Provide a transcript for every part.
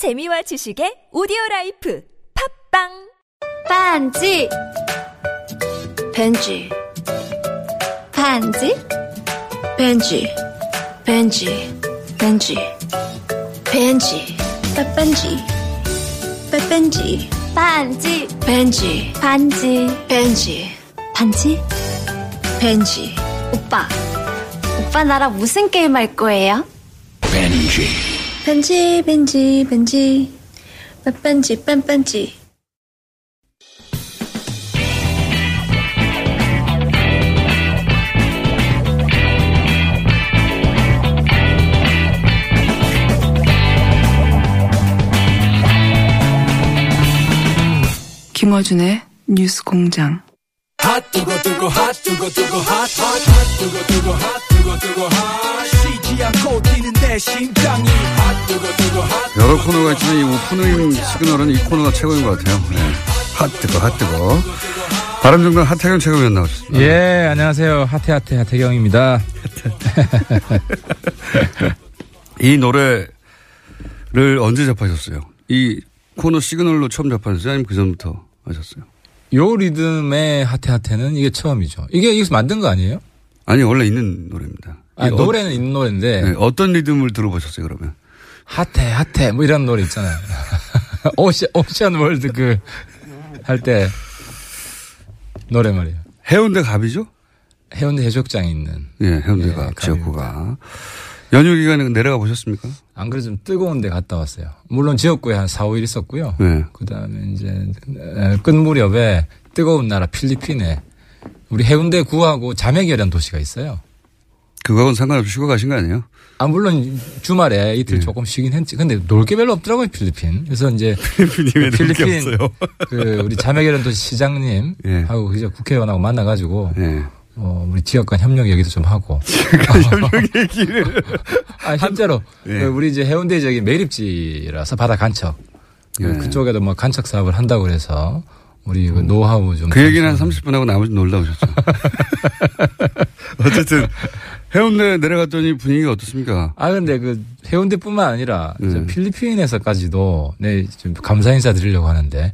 재미와 지식의 오디오 라이프 팝빵! 반지! 벤지. 반지? 벤지. 벤지. 벤지. 벤지. 빼뺀지. 빼뺀지. 반지. 벤지. 반지. 벤지. 반지? 벤지. 오빠. 오빠 나랑 무슨 게임 할 거예요? 벤지 벤지 벤지 벤지. 빼뺀지 뺀뺀지. 김어준의 뉴스 공장. 핫뜨거 뜨거 핫뜨거 뜨거 핫핫 뜨거 뜨거 핫뜨거 뜨거 핫 쉬지 않고 뛰는 내 심장이 핫 뜨거 뜨거 핫 여러 코너가 있지만 이 오프닝 시그널은 이 코너가 최고인 것 같아요. 네. 핫 뜨거 핫 뜨거. 바른정당 하태경 최고위원 나오셨습니다. 예, 안녕하세요. 하태 하태 하태경입니다. 이 노래를 언제 접하셨어요? 이 코너 시그널로 처음 접하셨어요? 아니면 그 전부터 하셨어요? 요 리듬의 하태 하태는 이게 처음이죠. 이게 여기서 만든 거 아니에요? 아니 원래 있는 노래입니다. 아, 이 어- 노래는 있는 노래인데 네, 어떤 리듬을 들어보셨어요 그러면? 하태 하태 뭐 이런 노래 있잖아요. 오시 오션 월드 그 할 때 노래 말이에요. 해운대 갑이죠? 해운대 해수욕장에 있는 예, 해운대 예, 갑. 지역구가 연휴 기간에 내려가 보셨습니까? 안 그래도 좀 뜨거운 데 갔다 왔어요. 물론 지역구에 한 4, 5일 있었고요. 네. 그 다음에 이제 에, 끝 무렵에 뜨거운 나라 필리핀에 우리 해운대 구하고 자매결연 도시가 있어요. 그거하고는 상관없이 휴가 가신 거 아니에요? 아, 물론 주말에 이틀 예. 조금 쉬긴 했지. 근데 놀 게 별로 없더라고요, 필리핀. 그래서 이제 필리핀이 왜 필리핀? 그 우리 자매결연 도시 시장님 예. 하고 그저 국회의원하고 만나가지고 예. 어, 우리 지역 간 협력 얘기도 좀 하고. 협력 얘기를. 아, 실제로 예. 그 우리 이제 해운대 지역이 매립지라서 바다 간척. 그 예. 그쪽에도 뭐 간척 사업을 한다고 그래서 우리 그 노하우 좀. 그 얘기는 한 30분 하고 나머지 놀다 오셨죠. 어쨌든 해운대 내려갔더니 분위기가 어떻습니까? 아, 근데 그 해운대뿐만 아니라 네. 저 필리핀에서까지도 네, 좀 감사 인사 드리려고 하는데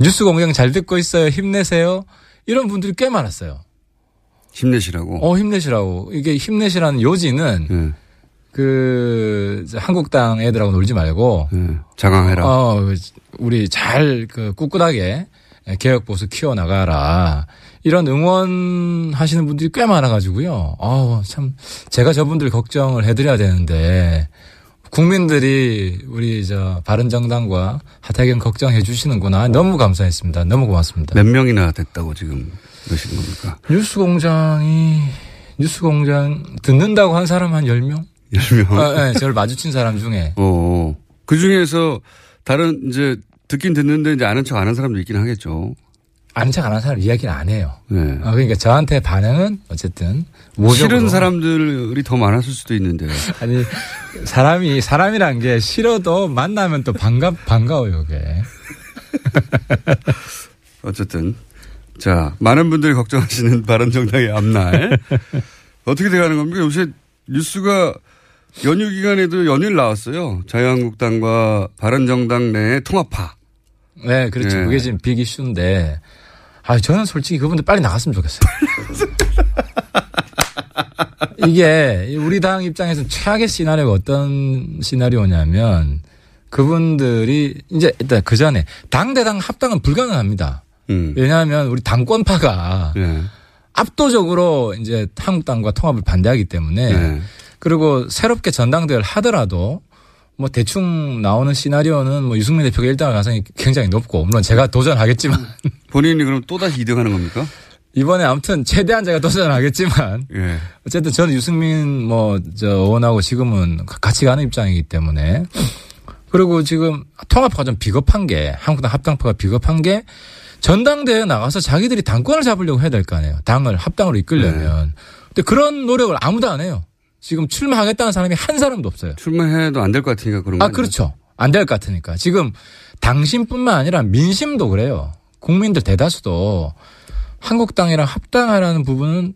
뉴스 공장 잘 듣고 있어요. 힘내세요. 이런 분들이 꽤 많았어요. 힘내시라고. 어, 힘내시라고. 이게 힘내시라는 요지는 예, 그 한국당 애들하고 놀지 말고 예. 자강해라. 어, 우리 잘 그 꿋꿋하게 개혁 보수 키워 나가라. 이런 응원하시는 분들이 꽤 많아가지고요. 아우 참 제가 저분들 걱정을 해드려야 되는데 국민들이 우리 저 바른정당과 하태경 걱정해 주시는구나. 너무 감사했습니다. 너무 고맙습니다. 몇 명이나 됐다고 지금 그러시는 겁니까? 뉴스공장이 뉴스공장 듣는다고 한 사람 한 10명? 10명. 아, 네, 저를 마주친 사람 중에 어. 그 중에서 다른 이제 듣긴 듣는데 이제 아는 척 안 한 사람도 있긴 하겠죠. 아는 척안 하는 사람 이야기는 안 해요. 네. 아, 그러니까 저한테 반응은 어쨌든 모적으로. 싫은 사람들이 더 많았을 수도 있는데. 아니 사람이 사람이란 게 싫어도 만나면 또 반가 반가워요, 이게. 어쨌든 자 많은 분들이 걱정하시는 바른정당의 앞날 어떻게 돼가는 겁니까? 요새 뉴스가 연휴 기간에도 연일 나왔어요. 자유한국당과 바른정당 내 통합파. 네, 그렇죠. 예. 그게 지금 빅 이슈인데. 아, 저는 솔직히 그분들 빨리 나갔으면 좋겠어요. 이게 우리 당 입장에서 최악의 시나리오가 어떤 시나리오냐면 그분들이 이제 일단 그 전에 당대당 합당은 불가능합니다. 음. 왜냐하면 우리 당권파가 예. 압도적으로 이제 한국당과 통합을 반대하기 때문에 예. 그리고 새롭게 전당대회를 하더라도 뭐 대충 나오는 시나리오는 뭐 유승민 대표가 1등 할 가능성이 굉장히 높고 물론 제가 도전하겠지만 본인이 그럼 또다시 2등 하는 겁니까? 이번에 아무튼 최대한 제가 도전하겠지만 예. 어쨌든 저는 유승민 뭐 저 의원하고 지금은 같이 가는 입장이기 때문에 그리고 지금 통합파가 좀 비겁한 게 한국당 합당파가 비겁한 게 전당대회 나가서 자기들이 당권을 잡으려고 해야 될 거 아니에요. 당을 합당으로 이끌려면. 근데 그런 노력을 아무도 안 해요. 지금 출마하겠다는 사람이 한 사람도 없어요. 출마해도 안 될 것 같으니까 그런 거. 아, 그렇죠. 안 될 것 같으니까. 지금 당신뿐만 아니라 민심도 그래요. 국민들 대다수도 한국당이랑 합당하라는 부분은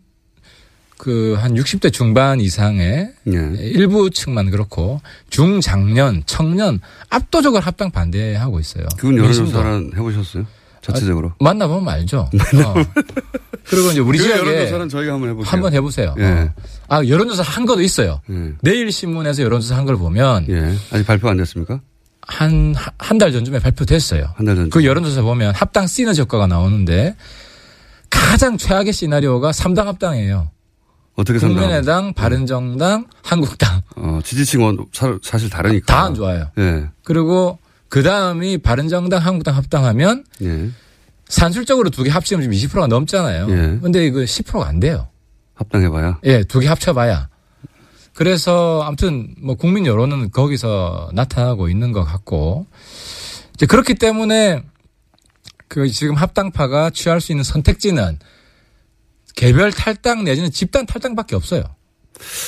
그 한 60대 중반 이상의 예. 일부 측만 그렇고 중장년, 청년 압도적으로 합당 반대하고 있어요. 그분 민심도. 여론조사는 해보셨어요? 자체적으로. 만나보면 알죠. 어. 그리고 이제 우리 그 지역에 여론조사는 저희가 한번 해볼게요. 한번 해보세요. 예. 어. 아 여론조사 한 것도 있어요. 예. 내일 신문에서 여론조사 한 걸 보면 예. 아직 발표 안 됐습니까? 한 한 달 전쯤에 발표됐어요. 한 달 전. 그 여론조사 보면 합당 시너지 효과가 나오는데 가장 최악의 시나리오가 3당 합당이에요. 어떻게 상담? 국민의당, 바른정당, 한국당 어, 지지층은 사, 사실 다르니까. 다 안 좋아요. 예. 그리고 그 다음이 바른정당, 한국당 합당하면 예. 산술적으로 두 개 합치면 지금 20%가 넘잖아요. 예. 근데 이거 10%가 안 돼요. 합당해봐야. 예, 두 개 합쳐봐야. 그래서 아무튼 뭐 국민 여론은 거기서 나타나고 있는 것 같고 이제 그렇기 때문에 그 지금 합당파가 취할 수 있는 선택지는 개별 탈당 내지는 집단 탈당밖에 없어요.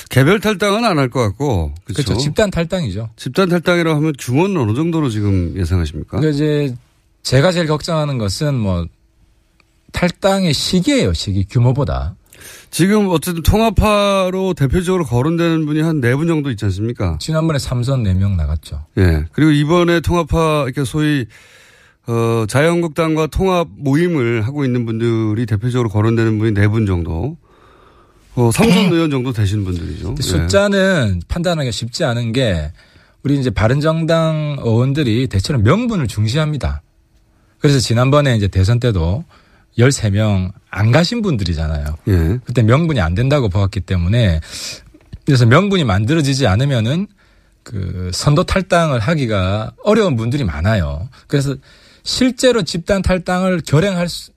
개별 탈당은 안 할 것 같고. 그렇죠. 그렇죠. 집단 탈당이죠. 집단 탈당이라고 하면 규모는 어느 정도로 지금 예상하십니까? 이제 제가 제일 걱정하는 것은 뭐 탈당의 시기예요. 시기 규모보다. 지금 어쨌든 통합파로 대표적으로 거론되는 분이 한 네 분 정도 있지 않습니까? 지난번에 삼선 4명 나갔죠. 예. 그리고 이번에 통합파, 이렇게 소위, 어, 자유한국당과 통합 모임을 하고 있는 분들이 대표적으로 거론되는 분이 네 분 정도. 어, 삼선 의원 정도 되신 분들이죠. 예. 숫자는 판단하기가 쉽지 않은 게 우리 이제 바른정당 의원들이 대체로 명분을 중시합니다. 그래서 지난번에 이제 대선 때도 13명 안 가신 분들이잖아요. 예. 그때 명분이 안 된다고 보았기 때문에 그래서 명분이 만들어지지 않으면은 그 선도 탈당을 하기가 어려운 분들이 많아요. 그래서 실제로 집단 탈당을 결행할 수-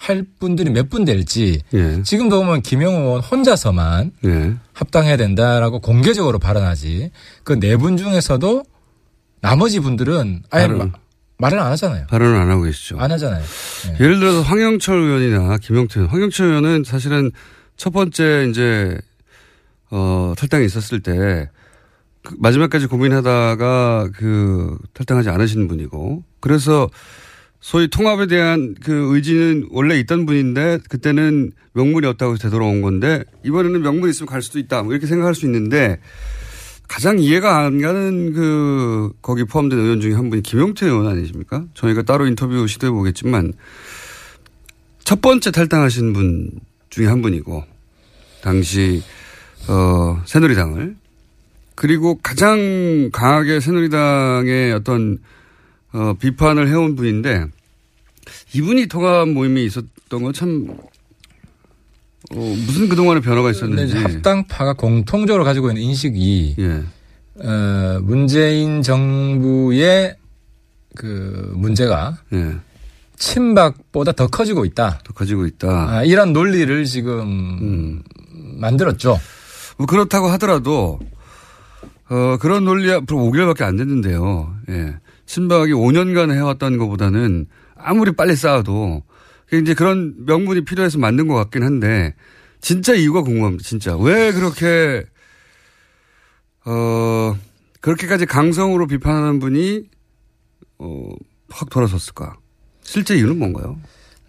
할 분들이 몇 분 될지 예. 지금도 보면 김영우 의원 혼자서만 예. 합당해야 된다라고 공개적으로 발언하지 그 네 분 중에서도 나머지 분들은 아예 발언. 마- 말을 안 하잖아요. 발언을 안 하고 계시죠. 안 하잖아요. 예. 예를 들어서 황영철 의원이나 김영태 의원. 황영철 의원은 사실은 첫 번째 이제, 어, 탈당이 있었을 때그 마지막까지 고민하다가 그 탈당하지 않으신 분이고 그래서 소위 통합에 대한 그 의지는 원래 있던 분인데 그때는 명분이 없다고 되돌아온 건데 이번에는 명분이 있으면 갈 수도 있다 뭐 이렇게 생각할 수 있는데 가장 이해가 안 가는 그 거기 포함된 의원 중에 한 분이 김용태 의원 아니십니까? 저희가 따로 인터뷰 시도해 보겠지만 첫 번째 탈당하신 분 중에 한 분이고 당시 어 새누리당을 그리고 가장 강하게 새누리당의 어떤 어 비판을 해온 분인데 이분이 통합 모임이 있었던 건참 어, 무슨 그동안의 변화가 근데 있었는지 합당파가 공통적으로 가지고 있는 인식이 예. 어, 문재인 정부의 그 문제가 예. 친박보다 더 커지고 있다. 더 가지고 있다. 아, 이런 논리를 지금 음. 만들었죠. 뭐 그렇다고 하더라도 어 그런 논리 앞으로 5개월밖에 안 됐는데요. 예. 친박이 5년간 해왔던 것보다는 아무리 빨리 쌓아도 이제 그런 명분이 필요해서 만든 것 같긴 한데 진짜 이유가 궁금합니다. 진짜 왜 그렇게 어 그렇게까지 강성으로 비판하는 분이 어확 돌아섰을까? 실제 이유는 뭔가요?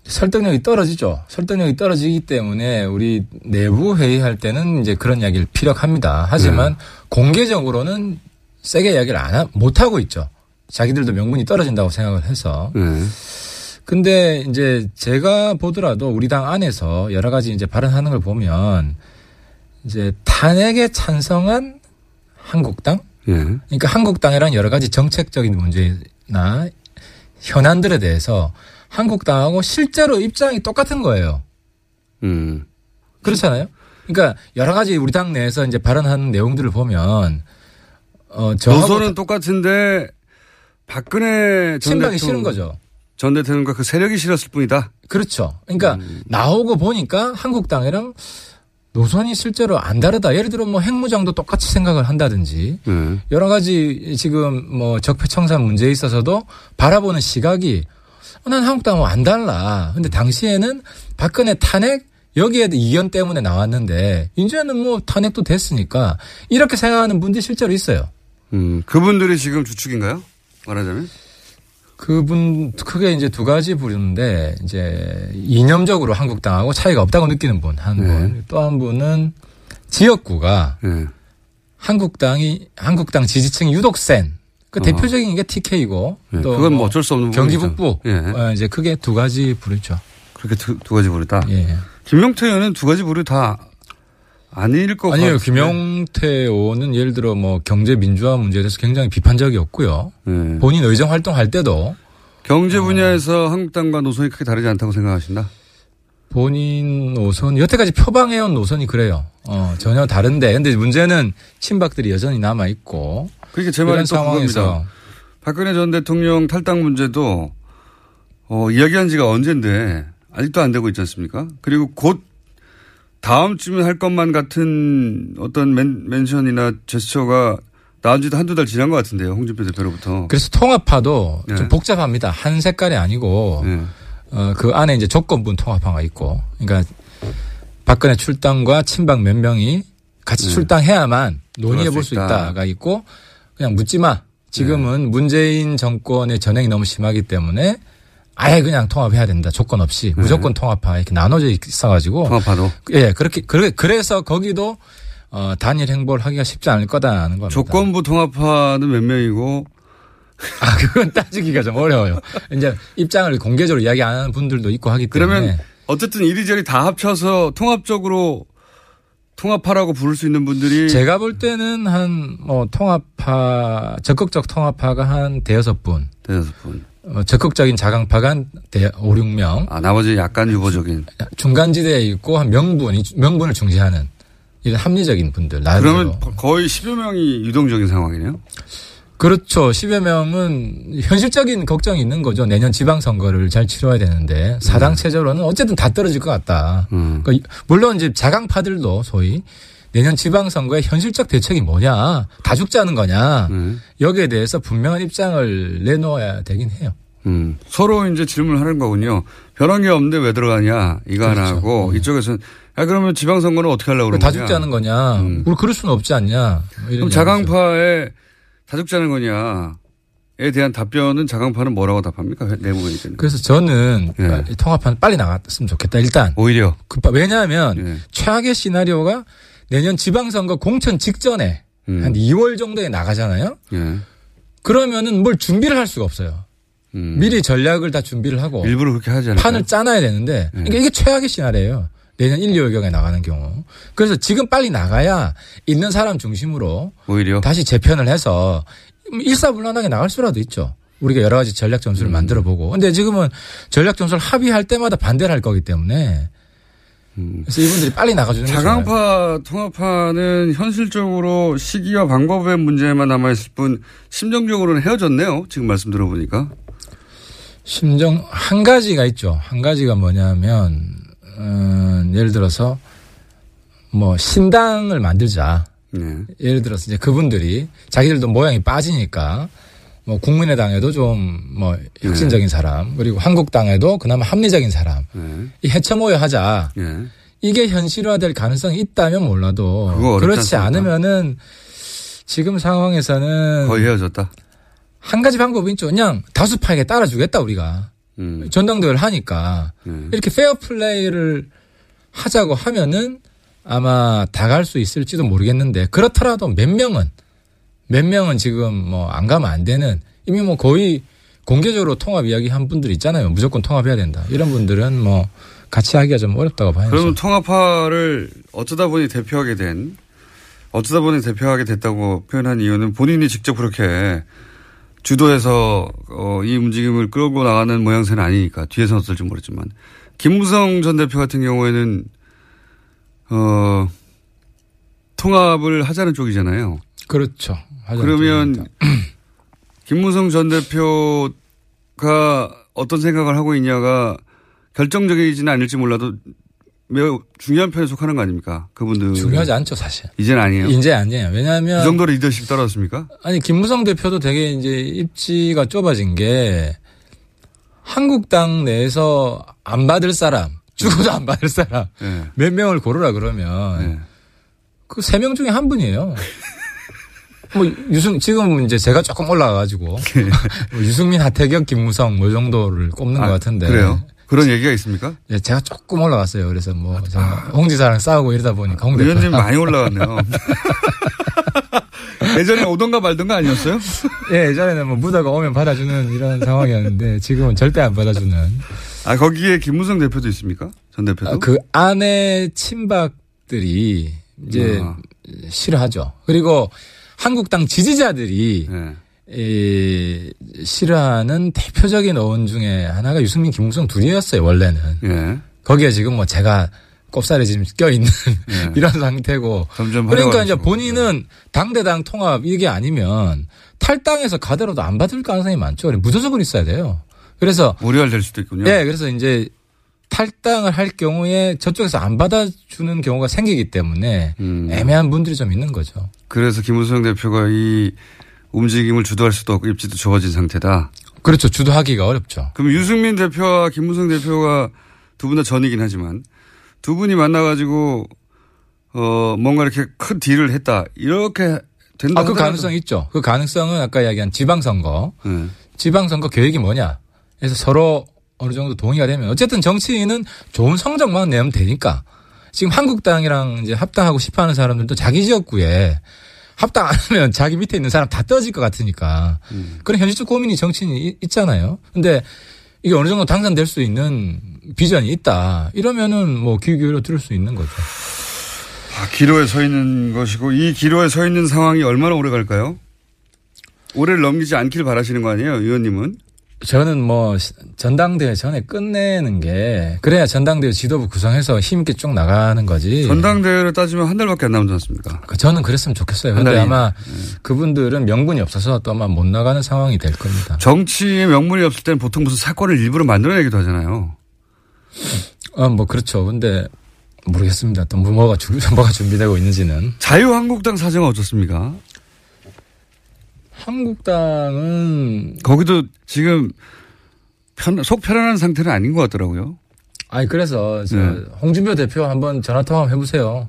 설득력이 떨어지죠. 설득력이 떨어지기 때문에 우리 내부 회의할 때는 이제 그런 이야기를 피력합니다. 하지만 공개적으로는 세게 이야기를 안, 하- 못 하고 있죠. 자기들도 명분이 떨어진다고 생각을 해서. 네. 근데 이제 제가 보더라도 우리 당 안에서 여러 가지 이제 발언하는 걸 보면 이제 탄핵에 찬성한 한국당? 예. 그러니까 한국당이란 여러 가지 정책적인 문제나 현안들에 대해서 한국당하고 실제로 입장이 똑같은 거예요. 음. 그렇잖아요. 그러니까 여러 가지 우리 당 내에서 이제 발언하는 내용들을 보면 어 저하고 노선은 똑같은데 박근혜 전 친박이 대통령- 싫은 거죠. 전 대통령과 그 세력이 싫었을 뿐이다. 그렇죠. 그러니까 음. 나오고 보니까 한국당이랑 노선이 실제로 안 다르다. 예를 들어 뭐 핵무장도 똑같이 생각을 한다든지 네. 여러 가지 지금 뭐 적폐청산 문제에 있어서도 바라보는 시각이 어, 난 한국당하고 안 달라. 근데 당시에는 박근혜 탄핵 여기에 이견 때문에 나왔는데 이제는 뭐 탄핵도 됐으니까 이렇게 생각하는 분들이 실제로 있어요. 음, 그분들이 지금 주축인가요? 말하자면? 그분 크게 이제 두 가지 부류인데 이제 이념적으로 한국당하고 차이가 없다고 느끼는 분한 네. 분, 또한 분은 지역구가 예. 한국당이 한국당 지지층이 유독 센. 그 어. 대표적인 게 TK고 예. 또 그건 뭐 어쩔 수 없는 경기. 북부 예. 어, 이제 크게 두 가지 부류죠. 그렇게 두, 두 가지 부류다. 예. 김용태 의원은 두 가지 부류 다 아닐 것 아니요, 같은데. 김용태 의원은 예를 들어 뭐 경제 민주화 문제에 대해서 굉장히 비판적이었고요. 예. 본인 의정 활동할 때도 경제 어. 분야에서 한국당과 노선이 크게 다르지 않다고 생각하신다. 본인 노선 여태까지 표방해온 노선이 그래요. 어, 전혀 다른데 근데 문제는 친박들이 여전히 남아 있고 그러니까 제 이런 또 그겁니다. 상황에서 박근혜 전 대통령 탈당 문제도 어, 이야기한 지가 언젠데 아직도 안 되고 있지 않습니까? 그리고 곧 다음 주면 할 것만 같은 어떤 멘, 멘션이나 제스처가 나온 지도 한두 달 지난 것 같은데요. 홍준표 대표로부터. 그래서 통합파도 네. 좀 복잡합니다. 한 색깔이 아니고 예. 어, 그 안에 이제 조건분 통합파가 있고 그러니까 박근혜 출당과 친박 몇 명이 같이 네. 출당해야만 논의해 볼수수 있다. 있다 가 있고 그냥 묻지 마. 지금은 문재인 정권의 전행이 너무 심하기 때문에 아예 그냥 통합해야 된다. 조건 없이 무조건 통합파 이렇게 나눠져 있어가지고 네. 통합파도. 예 그렇게 그래 그래서 거기도 어, 단일 행보를 하기가 쉽지 않을 거다라는 겁니다. 조건부 통합파는 몇 명이고 아 그건 따지기가 좀 어려워요. 이제 입장을 공개적으로 이야기 안 하는 분들도 있고 하기 때문에 그러면 어쨌든 이리저리 다 합쳐서 통합적으로 통합파라고 부를 수 있는 분들이 제가 볼 때는 한 뭐 통합파 적극적 통합파가 한 대여섯 분, 대여섯 분. 어, 적극적인 자강파가 한 대, 5, 6명, 아 나머지 약간 유보적인. 중간지대에 있고 한 명분이 명분을 중시하는 이런 합리적인 분들 나름대로. 그러면 거의 10여 명이 유동적인 상황이네요. 그렇죠. 10여 명은 현실적인 걱정이 있는 거죠. 내년 지방선거를 잘 치러야 되는데 사당 체제로는 어쨌든 다 떨어질 것 같다. 음. 그러니까 물론 이제 자강파들도 소위 내년 지방선거의 현실적 대책이 뭐냐, 다 죽자는 거냐 네. 여기에 대해서 분명한 입장을 내놓아야 되긴 해요. 음. 서로 이제 질문을 하는 거군요. 변한 게 없는데 왜 들어가냐 이거 하나 그렇죠. 하고 네. 이쪽에서는 아 그러면 지방선거는 어떻게 하려고 그러는 다 거냐. 죽자는 거냐, 음. 우리 그럴 수는 없지 않냐. 이런 그럼. 자강파에 다 죽자는 거냐 에 대한 답변은 자강파는 뭐라고 답합니까? 내부 의견. 그래서 저는 예. 이 통합판 빨리 나갔으면 좋겠다. 일단 오히려 급하- 왜냐하면 예. 최악의 시나리오가 내년 지방선거 공천 직전에 음. 한 2월 정도에 나가잖아요. 예. 그러면은 뭘 준비를 할 수가 없어요. 음. 미리 전략을 다 준비를 하고 일부러 그렇게 하지 않을까? 판을 짜놔야 되는데 그러니까 이게 최악의 시나리오예요. 내년 1, 2월 경에 나가는 경우. 그래서 지금 빨리 나가야 있는 사람 중심으로 오히려 다시 재편을 해서 일사불란하게 나갈 수라도 있죠. 우리가 여러 가지 전략 점수를 음. 만들어 보고. 근데 지금은 전략 점수를 합의할 때마다 반대를 할 거기 때문에 그래서 이분들이 빨리 나가주는. 자강파 통합파는 현실적으로 시기와 방법의 문제만 남아 있을 뿐 심정적으로는 헤어졌네요. 지금 말씀 들어보니까. 심정 한 가지가 있죠. 한 가지가 뭐냐면 음, 예를 들어서 뭐 신당을 만들자. 네. 예를 들어서 이제 그분들이 자기들도 모양이 빠지니까 뭐 국민의당에도 좀 뭐 혁신적인 사람 그리고 한국당에도 그나마 합리적인 사람 네. 이 해체 모여 하자. 예. 이게 현실화될 가능성이 있다면 몰라도 그렇지 않습니까? 않으면은 지금 상황에서는 거의 헤어졌다. 한 가지 방법이 있죠. 그냥 다수파에게 따라주겠다 우리가 음. 전당대회를 하니까 네. 이렇게 페어 플레이를 하자고 하면은 아마 다 갈 수 있을지도 모르겠는데 그렇더라도 몇 명은 몇 명은 지금 뭐 안 가면 안 되는 이미 뭐 거의 공개적으로 통합 이야기 한 분들 있잖아요. 무조건 통합해야 된다. 이런 분들은 뭐 같이 하기가 좀 어렵다고 봐야죠. 그러면 통합파를 어쩌다 보니 대표하게 된 어쩌다 보니 대표하게 됐다고 표현한 이유는 본인이 직접 그렇게 주도해서 어, 이 움직임을 끌고 나가는 모양새는 아니니까 뒤에서 어떨지 모르지만 김무성 전 대표 같은 경우에는 어 통합을 하자는 쪽이잖아요. 그렇죠. 그러면. 김무성 전 대표가 어떤 생각을 하고 있냐가 결정적이지는 않을지 몰라도 매우 중요한 편에 속하는 거 아닙니까? 그분들 중요하지 않죠 사실. 이젠 아니에요. 이제 아니에요. 왜냐하면 그 정도로 리더십 떨어졌습니까? 아니 김무성 대표도 되게 이제 입지가 좁아진 게 한국당 내에서 안 받을 사람 죽어도 안 받을 사람 네. 몇 명을 고르라 그러면 네. 그세 명 중에 한 분이에요. 뭐 유승 지금 이제 제가 조금 올라가가지고 뭐 유승민, 하태경, 김무성 뭐이 정도를 꼽는 것 같은데. 아, 그래요? 그런 얘기가 있습니까? 예, 제가 조금 올라갔어요. 그래서 뭐 정말 홍 지사랑 싸우고 이러다 보니까 홍 대표. 의원님 많이 올라갔네요. 예전에 오던가 말던가 아니었어요? 예, 예전에는 뭐 무다가 오면 받아주는 이런 상황이었는데 지금은 절대 안 받아주는. 아, 거기에 김무성 대표도 있습니까? 전 대표도? 아, 그 안에 친박들이 이제 아. 싫어하죠. 그리고 한국당 지지자들이 네. 이 싫어하는 대표적인 어원 중에 하나가 유승민, 김무성 둘이었어요, 원래는. 예. 거기에 지금 뭐 제가 꼽살에 지금 껴있는 예. 이런 상태고. 점점 그러니까 이제. 본인은 당대당 통합 이게 아니면 탈당해서 가더라도 안 받을 가능성이 많죠. 무소속은 있어야 돼요. 그래서 오리알 될 수도 있군요. 예, 그래서 이제 탈당을 할 경우에 저쪽에서 안 받아주는 경우가 생기기 때문에 음. 애매한 분들이 좀 있는 거죠. 그래서 김무성 대표가 이 움직임을 주도할 수도 없고 입지도 좁아진 상태다. 그렇죠. 주도하기가 어렵죠. 그럼 유승민 대표와 김무성 대표가 두 분 다 전이긴 하지만 두 분이 만나가지고 어 뭔가 이렇게 큰 딜을 했다 이렇게 된다. 아, 그 하더라도- 가능성 있죠. 그 가능성은 아까 이야기한 지방선거. 네. 지방선거 계획이 뭐냐. 그래서 서로 어느 정도 동의가 되면 어쨌든 정치인은 좋은 성적만 내면 되니까 지금 한국당이랑 이제 합당하고 싶어 하는 사람들도 자기 지역구에 합당 안 하면 자기 밑에 있는 사람 다 떨어질 것 같으니까 그런 현실적 고민이 정치인이 이- 있잖아요. 근데 이게 어느 정도 당선될 수 있는 비전이 있다. 이러면은 뭐 귀 기울여 들을 수 있는 거죠. 아, 기로에 서 있는 것이고 이 기로에 서 있는 상황이 얼마나 오래 갈까요? 올해를 넘기지 않길 바라시는 거 아니에요, 의원님은? 저는 뭐 시- 전당대회 전에 끝내는 게 그래야 전당대회 지도부 구성해서 힘있게 쭉 나가는 거지. 전당대회를 따지면 한 달밖에 안 남지 않습니까? 그 저는 그랬으면 좋겠어요. 달이. 아마 그분들은 명분이 없어서 또 아마 못 나가는 상황이 될 겁니다. 정치에 명분이 없을 때는 보통 무슨 사건을 일부러 만들어내기도 하잖아요. 어, 뭐 그렇죠. 근데 모르겠습니다. 또 뭐가 주, 뭐가 준비되고 있는지는. 자유한국당 사정은 어떻습니까? 한국당은 거기도 지금 편, 속 편안한 상태는 아닌 것 같더라고요. 아니 그래서 저 네. 홍준표 대표 한번 전화 통화 해보세요.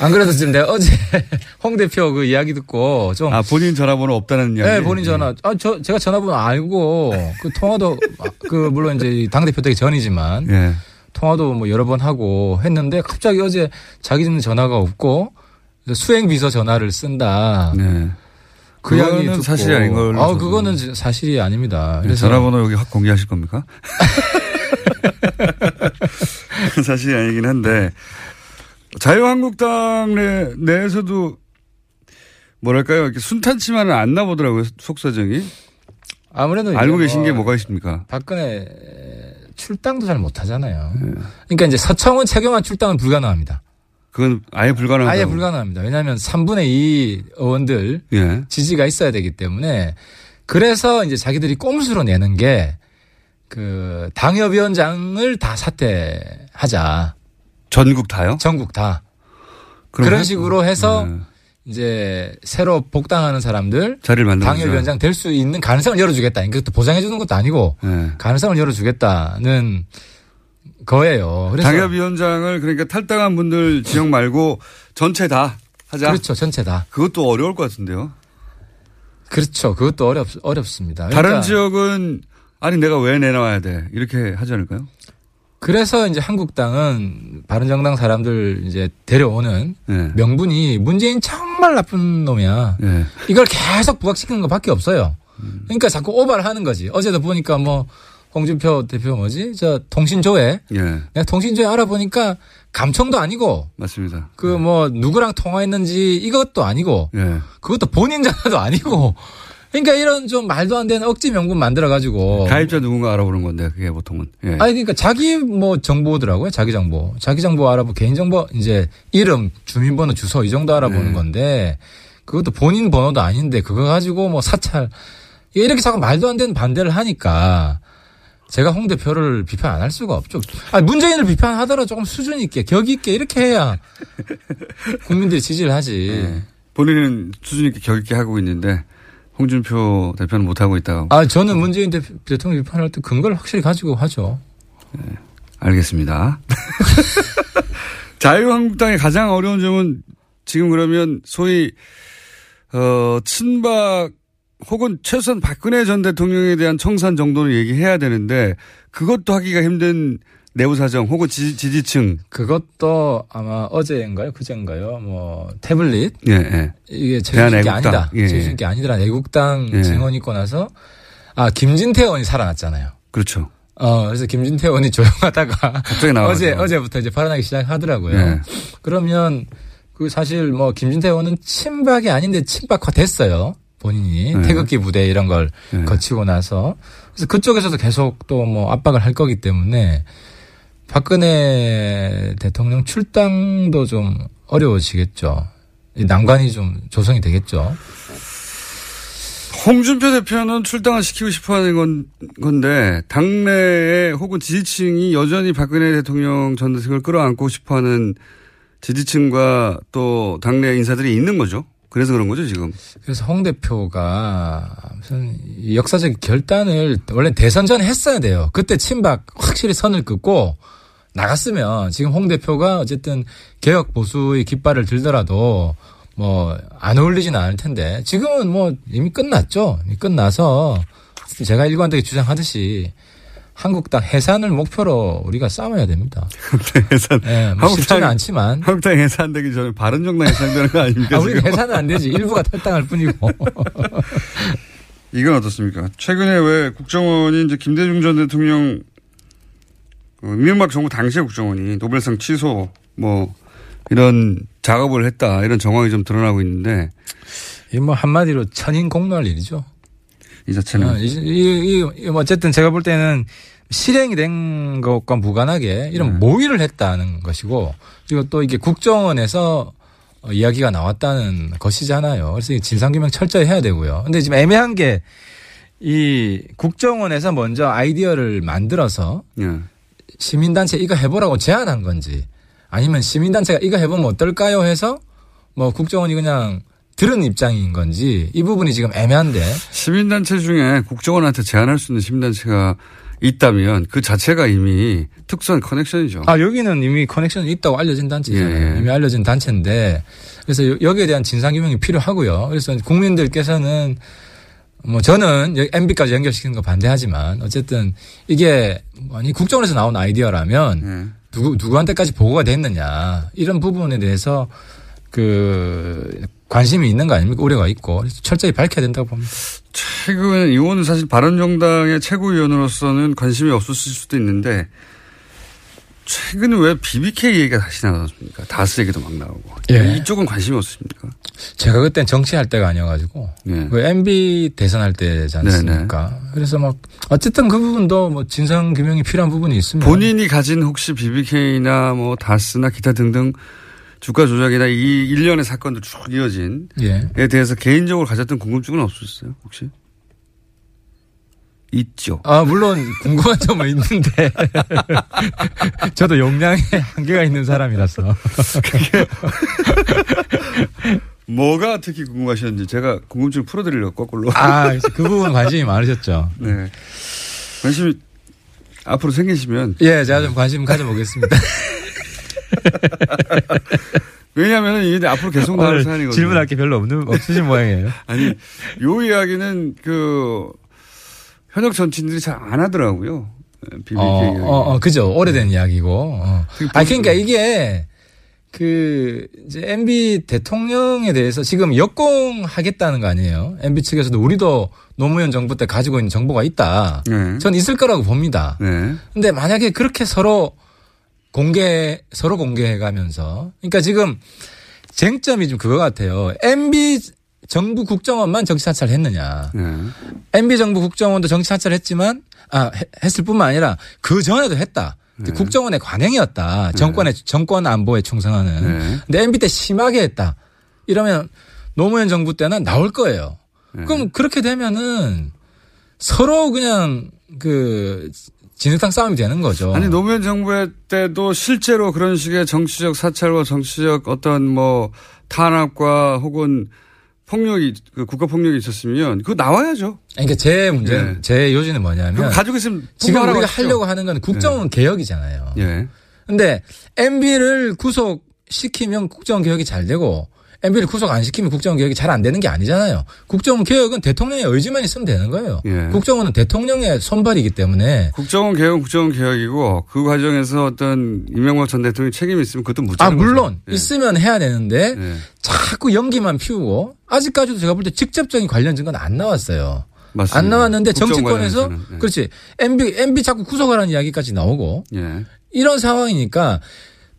안 그래도 지금 내가 어제 홍 대표 그 이야기 듣고 좀 아, 본인 전화번호 없다는 이야기. 네, 본인 전화. 아, 저, 제가 전화번호 알고, 그 통화도, 아, 그, 물론 이제 당대표 되기 전이지만, 예. 통화도 뭐 여러 번 하고 했는데, 갑자기 어제 자기는 전화가 없고, 수행비서 전화를 쓴다. 네. 그 듣고. 사실이 아닌 걸로 아. 그거는 사실이 아닙니다. 네, 그래서. 전화번호 여기 확 공개하실 겁니까? 사실이 아니긴 한데 자유한국당 내, 내에서도 뭐랄까요 이렇게 순탄치만은 안 나보더라고요 속사정이 아무래도 알고 계신 뭐게 뭐가 있습니까? 박근혜 출당도 잘 못하잖아요. 그러니까 이제 서청원 최경환 출당은 불가능합니다. 그건 아예 불가능하다. 아예 불가능합니다. 왜냐하면 3분의 2 의원들 예. 지지가 있어야 되기 때문에 그래서 이제 자기들이 꼼수로 내는 게 그 당협위원장을 다 사퇴하자. 전국 다요? 전국 다. 그런 할- 식으로 해서 네. 이제 새로 복당하는 사람들 당협위원장 될 수 있는 가능성을 열어주겠다. 이것도 보장해 주는 것도 아니고 네. 가능성을 열어주겠다는 거예요. 그래서 당협위원장을 그러니까 탈당한 분들 지역 말고 전체 다 하자. 그렇죠. 전체 다. 그것도 어려울 것 같은데요. 그렇죠. 그것도 어렵 어렵습니다. 다른 그러니까 지역은 아니 내가 왜 내놔야 돼 이렇게 하지 않을까요? 그래서 이제 한국당은 바른정당 사람들 이제 데려오는 네. 명분이 문재인 정말 나쁜 놈이야. 네. 이걸 계속 부각시키는 것밖에 없어요. 그러니까 자꾸 오바를 하는 거지. 어제도 보니까 뭐 홍준표 대표 뭐지? 저 통신조회. 예, 내가 통신조회 알아보니까 감청도 아니고 맞습니다. 그뭐 누구랑 통화했는지 이것도 아니고 예. 그것도 본인 전화도 아니고 그러니까 이런 좀 말도 안 되는 억지 명분 만들어 가지고 가입자 누군가 알아보는 건데 그게 보통은. 예. 아니 그러니까 자기 뭐 정보더라고요. 자기 정보. 자기 정보 알아보 개인 정보 이제 이름, 주민번호, 주소 이 정도 알아보는 네. 건데 그것도 본인 번호도 아닌데 그거 가지고 뭐 사찰 이렇게 자꾸 말도 안 되는 반대를 하니까 제가 홍 대표를 비판 안 할 수가 없죠. 아니 문재인을 비판하더라도 조금 수준 있게 격 있게 이렇게 해야 국민들이 지지를 하지. 예. 본인은 수준 있게 격 있게 하고 있는데 홍준표 대표는 못 하고 있다고. 아 저는 문재인 대표, 대통령 비판할 때 근거를 확실히 가지고 하죠. 알겠습니다. 자유한국당의 가장 어려운 점은 지금 그러면 소위 어, 친박 혹은 최소한 박근혜 전 대통령에 대한 청산 정도는 얘기해야 되는데 그것도 하기가 힘든 내부 사정 혹은 지지, 층 그것도 아마 어제인가요? 그제인가요? 뭐 태블릿 예, 예. 이게 제주신 게 대한애국당. 아니다. 예. 제주신 게 아니더라. 애국당 예. 증언 있고 나서 아 김진태 의원이 살아났잖아요. 그렇죠. 어 그래서 김진태 의원이 조용하다가. 어제 어제부터 이제 발언하기 시작하더라고요. 예. 그러면 그 사실 뭐 김진태 의원은 친박이 아닌데 친박화 됐어요. 본인이 네. 태극기 부대 이런 걸 네. 거치고 나서 그래서 그쪽에서도 계속 또 뭐 압박을 할 거기 때문에 박근혜 대통령 출당도 좀 어려워지겠죠. 이 난관이 좀 조성이 되겠죠. 홍준표 대표는 출당을 시키고 싶어 하는 건, 건데, 당내에 혹은 지지층이 여전히 박근혜 대통령 전 대통령을 끌어안고 싶어 하는 지지층과 또 당내 인사들이 있는 거죠. 그래서 그런 거죠, 지금. 그래서 홍 대표가 무슨 이 역사적 결단을 원래 대선 전에 했어야 돼요. 그때 친박 확실히 선을 긋고 나갔으면 지금 홍 대표가 어쨌든 개혁 보수의 깃발을 들더라도 뭐 안 어울리지는 않을 텐데 지금은 뭐 이미 끝났죠. 이미 끝나서 제가 일관되게 주장하듯이 한국당 해산을 목표로 우리가 싸워야 됩니다. 해산. 예, 뭐 쉽지는 않지만 한국당 해산되기 전에 바른정당 해산되는 거 아닙니까? 아, 지금? 해산은 안 되지. 일부가 탈당할 뿐이고. 이건 어떻습니까? 최근에 왜 국정원이 이제 김대중 전 대통령 어, 이명박 정부 당시의 국정원이 노벨상 취소 뭐 이런 작업을 했다 이런 정황이 좀 드러나고 있는데 이 뭐 한마디로 천인 공노할 일이죠. 이 자체는 어, 이, 이, 이, 이 어쨌든 제가 볼 때는 실행이 된 것과 무관하게 이런 네. 모의를 했다는 것이고 그리고 또 이게 국정원에서 어, 이야기가 나왔다는 것이잖아요. 그래서 이 진상규명 철저히 해야 되고요. 근데 지금 애매한 게 이 국정원에서 먼저 아이디어를 만들어서 예. 시민단체 이거 해보라고 제안한 건지 아니면 시민단체가 이거 해보면 어떨까요 해서 뭐 국정원이 그냥 들은 입장인 건지 이 부분이 지금 애매한데 시민단체 중에 국정원한테 제안할 수 있는 시민단체가 있다면 그 자체가 이미 특수한 커넥션이죠. 아 여기는 이미 커넥션이 있다고 알려진 단체잖아요. 예. 이미 알려진 단체인데 그래서 여- 여기에 대한 진상 규명이 필요하고요. 그래서 국민들께서는 뭐 저는 MB까지 연결시키는 거 반대하지만 어쨌든 이게 아니 국정원에서 나온 아이디어라면 예. 누구 누구한테까지 보고가 됐느냐 이런 부분에 대해서 그 관심이 있는 거 아닙니까 우려가 있고 철저히 밝혀야 된다고 봅니다. 최근 이거는 사실 바른정당의 최고위원으로서는 관심이 없었을 수도 있는데 최근에 왜 BBK 얘기가 다시 나왔습니까? 다스 얘기도 막 나오고 예. 이쪽은 관심이 없으십니까? 제가 그땐 정치할 때가 아니어가지고 예. 그 MB 대선할 때지 않습니까? 그래서 막 어쨌든 그 부분도 뭐 진상 규명이 필요한 부분이 있습니다. 본인이 가진 혹시 BBK나 뭐 다스나 기타 등등 주가 조작이나 이 일련의 사건들 쭉 이어진 예. 에 대해서 개인적으로 가졌던 궁금증은 없으셨어요? 혹시? 있죠. 아 물론 궁금한 점은 있는데 저도 용량에 한계가 있는 사람이라서 뭐가 특히 궁금하셨는지 제가 궁금증 을 풀어드리려고 거꾸로. 아 그 부분 관심이 많으셨죠. 네. 관심이 앞으로 생기시면 예, 제가 좀 관심 가져보겠습니다. 왜냐하면 이게 앞으로 계속 나올 사안이거든요. 질문할 게 별로 없는 없으신 모양이에요. 아니 요 이야기는 그 현역 정치인들이 잘 안 하더라고요. BBK 어, 이야기. 어, 어, 그죠. 오래된 이야기고. 어. 아, 그러니까 이게 그 이제 MB 대통령에 대해서 지금 역공하겠다는 거 아니에요? MB 측에서도 우리도 노무현 정부 때 가지고 있는 정보가 있다. 네. 전 있을 거라고 봅니다. 네. 근데 만약에 그렇게 서로 공개 서로 공개해 가면서 그러니까 지금 쟁점이 좀 그거 같아요. MB 정부 국정원만 정치 사찰을 했느냐. 네. MB 정부 국정원도 정치 사찰했지만 아 해- 했을 뿐만 아니라 그 전에도 했다. 네. 국정원의 관행이었다. 정권의 정권 안보에 충성하는. 네. 근데 MB 때 심하게 했다. 이러면 노무현 정부 때는 나올 거예요. 네. 그럼 그렇게 되면은 서로 그냥 그 진흙탕 싸움이 되는 거죠. 아니 노무현 정부 때도 실제로 그런 식의 정치적 사찰과 정치적 어떤 뭐 탄압과 혹은 폭력이 그 국가 폭력이 있었으면 그거 나와야죠. 그러니까 제 문제, 네. 제 요지는 뭐냐면 가지고 있으면 지금 우리가 하십시오. 하려고 하는 건 국정원 개혁이잖아요. 예. 근데 MB를 구속 시키면 국정원 개혁이 잘 되고 MB를 구속 안 시키면 국정원 개혁이 잘 안 되는 게 아니잖아요. 국정원 개혁은 대통령의 의지만 있으면 되는 거예요. 예. 국정원은 대통령의 손발이기 때문에 국정원 개혁, 국정원 개혁이고 그 과정에서 어떤 이명박 전 대통령이 책임이 있으면 그것도 묻자는 아 물론. 예. 있으면 해야 되는데 예. 자꾸 연기만 피우고 아직까지도 제가 볼 때 직접적인 관련 증거는 안 나왔어요. 맞습니다. 안 나왔는데 정치권에서 예. 그렇지 MB MB 자꾸 구속하라는 이야기까지 나오고 예. 이런 상황이니까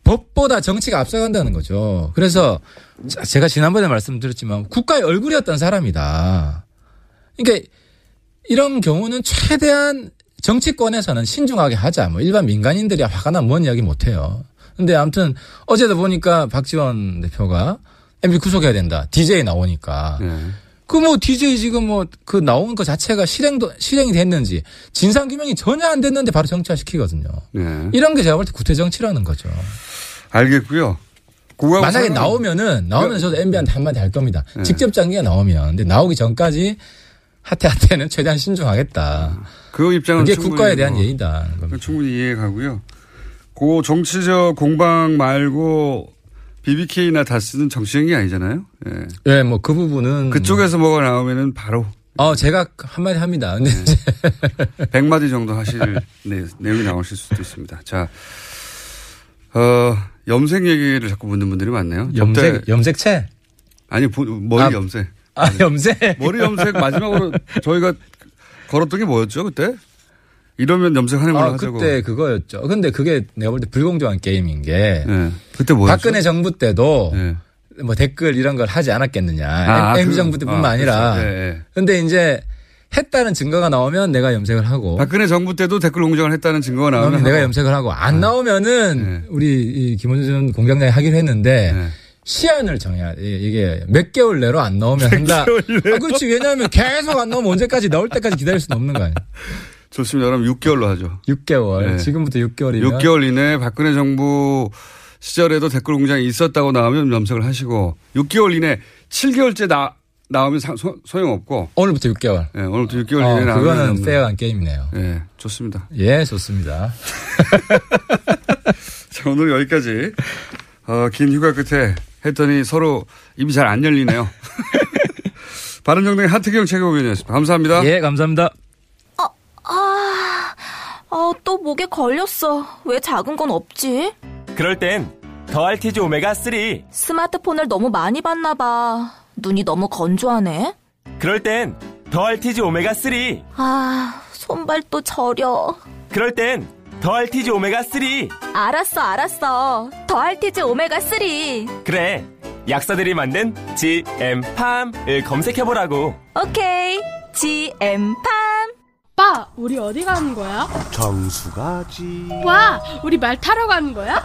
법보다 정치가 앞서간다는 거죠. 그래서 자, 제가 지난번에 말씀드렸지만 국가의 얼굴이었던 사람이다. 그러니까 이런 경우는 최대한 정치권에서는 신중하게 하자. 뭐 일반 민간인들이 화가 나면 뭔 이야기 못 해요. 근데 아무튼 어제도 보니까 박지원 대표가 MB 구속해야 된다. DJ 나오니까. 예. 그뭐 DJ 지금 뭐 그 나온 거 자체가 실행도 실행이 됐는지 진상 규명이 전혀 안 됐는데 바로 정치화 시키거든요. 예. 이런 게 제가 볼 때 구태 정치라는 거죠. 알겠고요. 만약에 나오면은 나오면 저도 MB한테 한마디 할 겁니다. 네. 직접 장기가 나오면 근데 나오기 전까지 하태 하태는 최대한 신중하겠다. 그 입장은 충분히 국가에 대한 뭐 예의다. 그건 충분히 이해가고요. 그 정치적 공방 말고 BBK나 다스는 정치적인 게 아니잖아요. 예. 예, 뭐그 부분은 그쪽에서 뭐가 나오면은 바로 어 제가 한마디 합니다. 근데 네. 100마디 정도 하실 네, 내용이 나오실 수도 있습니다. 자, 어, 염색 얘기를 자꾸 묻는 분들이 많네요. 염색 접대- 염색체 아니, 보- 머리 아, 염색. 아 염색 머리 염색 마지막으로 저희가 걸었던 게 뭐였죠, 그때? 이러면 염색하는 걸로 아 하자고. 그때 그거였죠. 근데 그게 내가 볼 때 불공정한 게임인 게 예. 그때 뭐였죠? 박근혜 정부 때도 예. 뭐 댓글 이런 걸 하지 않았겠느냐. 아, MB 그- 정부 때뿐만 아, 아, 니라 그렇죠. 예, 예. 근데 이제 했다는 증거가 나오면 내가 염색을 하고 박근혜 정부 때도 댓글 공정을 했다는 증거가 나오면 내가 하고. 염색을 하고 안 나오면은 네. 우리 이 김원준 공장장이 하기로 했는데 네. 시한을 정해야 돼. 이게 몇 개월 내로 안 나오면 한다. 아, 그렇지. 왜냐하면 계속 안 나오면 언제까지 나올 때까지 기다릴 수는 없는 거 아니야. 좋습니다. 그럼 6개월로 하죠. 6개월. 네. 지금부터 6개월이면 6개월 이내에 박근혜 정부 시절에도 댓글 공장이 있었다고 나오면 염색을 하시고 6개월 이내 7개월째 나, 나오면 사- 소, 소용없고 오늘부터 6개월. 예, 오늘부터 6개월 어, 이내에 나오면 그거는 페어한 게임이네요. 예, 좋습니다. 예, 좋습니다. 자, 오늘 여기까지 어, 긴 휴가 끝에 했더니 서로 입이 잘 안 열리네요. 바른정당의 하태경 최고위원이었습니다. 감사합니다. 예, 감사합니다. 아, 아, 또 목에 걸렸어. 왜 작은 건 없지? 그럴 땐 더 알티지 오메가 3. 스마트폰을 너무 많이 봤나 봐. 눈이 너무 건조하네. 그럴 땐 더알티지 오메가 3. 아, 손발도 저려. 그럴 땐 더알티지 오메가 3. 알았어, 알았어. 더알티즈 오메가3. 그래. 약사들이 만든 GM팜을 검색해보라고. 오케이. GM팜. 오빠, 우리 어디 가는 거야? 정수가지 와, 우리 말 타러 가는 거야?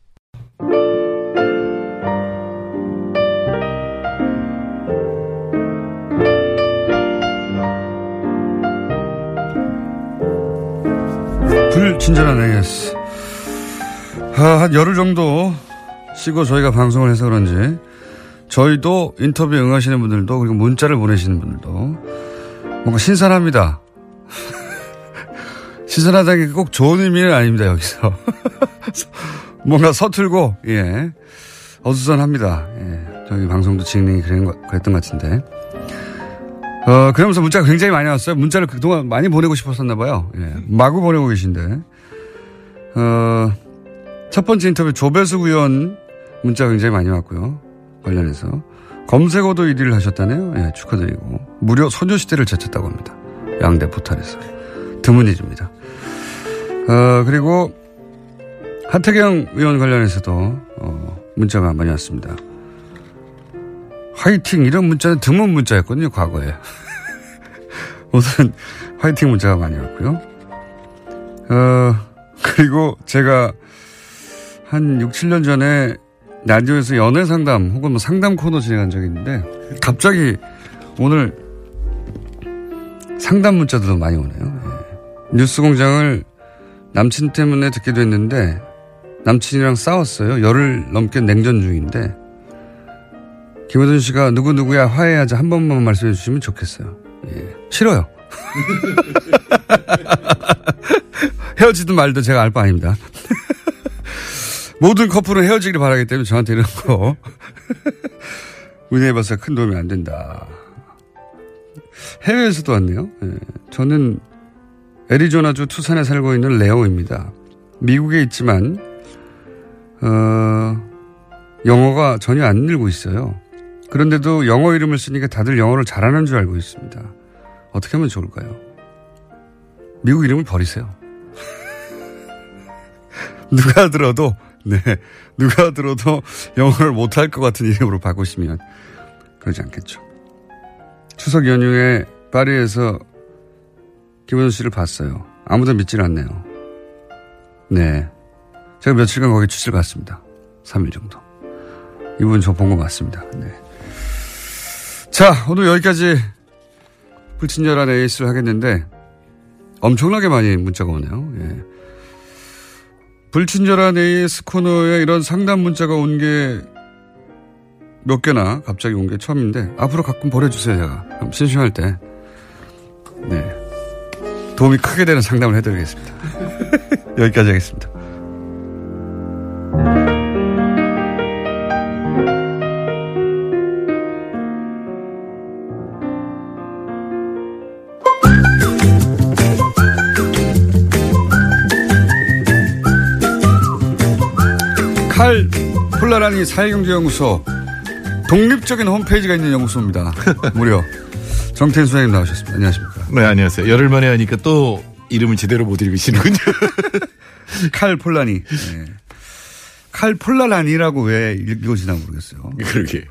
친절한 AS. 아, 한 열흘 정도 쉬고 저희가 방송을 해서 그런지 저희도 인터뷰에 응하시는 분들도 그리고 문자를 보내시는 분들도 뭔가 신선합니다. 신선하다는 게 꼭 좋은 의미는 아닙니다, 여기서. 뭔가 서툴고, 예. 어수선합니다. 예. 저희 방송도 진행이 그랬던 것 같은데. 어, 그러면서 문자가 굉장히 많이 왔어요. 문자를 그동안 많이 보내고 싶었었나 봐요. 예. 마구 보내고 계신데. 어, 첫 번째 인터뷰 조배수 의원 문자 굉장히 많이 왔고요. 관련해서. 검색어도 1위를 하셨다네요. 예, 축하드리고. 무려 소녀시대를 제쳤다고 합니다. 양대 포탈에서. 드문 일입니다. 어, 그리고 하태경 의원 관련해서도, 어, 문자가 많이 왔습니다. 화이팅 이런 문자는 드문 문자였거든요 과거에 오늘은 화이팅 문자가 많이 왔고요 어 그리고 제가 한 6, 7년 전에 라디오에서 연애 상담 혹은 뭐 상담 코너 진행한 적이 있는데 갑자기 오늘 상담 문자도 많이 오네요. 예. 뉴스 공장을 남친 때문에 듣게 됐는데 남친이랑 싸웠어요. 열흘 넘게 냉전 중인데 김호준 씨가 누구누구야 화해하자 한 번만 말씀해 주시면 좋겠어요. 예. 싫어요. 헤어지든 말든 제가 알 바 아닙니다. 모든 커플은 헤어지길 바라기 때문에 저한테 이런 거 문의해봐서 큰 도움이 안 된다. 해외에서도 왔네요. 예. 저는 애리조나주 투산에 살고 있는 레오입니다. 미국에 있지만 어, 영어가 전혀 안 늘고 있어요. 그런데도 영어 이름을 쓰니까 다들 영어를 잘하는 줄 알고 있습니다. 어떻게 하면 좋을까요? 미국 이름을 버리세요. 누가 들어도, 네, 누가 들어도 영어를 못할 것 같은 이름으로 바꾸시면 그러지 않겠죠. 추석 연휴에 파리에서 김원준 씨를 봤어요. 아무도 믿질 않네요. 네. 제가 며칠간 거기 취재를 갔습니다. 3일 정도. 이분 저 본 거 맞습니다. 네. 자, 오늘 여기까지 불친절한 에이스를 하겠는데 엄청나게 많이 문자가 오네요. 예. 불친절한 AS 코너에 이런 상담 문자가 온 게 몇 개나 갑자기 온 게 처음인데 앞으로 가끔 보내주세요 제가 심심할 때 네. 도움이 크게 되는 상담을 해드리겠습니다. 여기까지 하겠습니다. 폴라라니 사회경제연구소 독립적인 홈페이지가 있는 연구소입니다. 무려 정태인 소장님 나오셨습니다. 안녕하십니까? 네, 안녕하세요. 열흘 만에 하니까 또 이름을 제대로 못 읽으시는군요. 칼 폴라니. 네. 칼 폴라라니라고 왜 읽어지나 모르겠어요. 그러게요.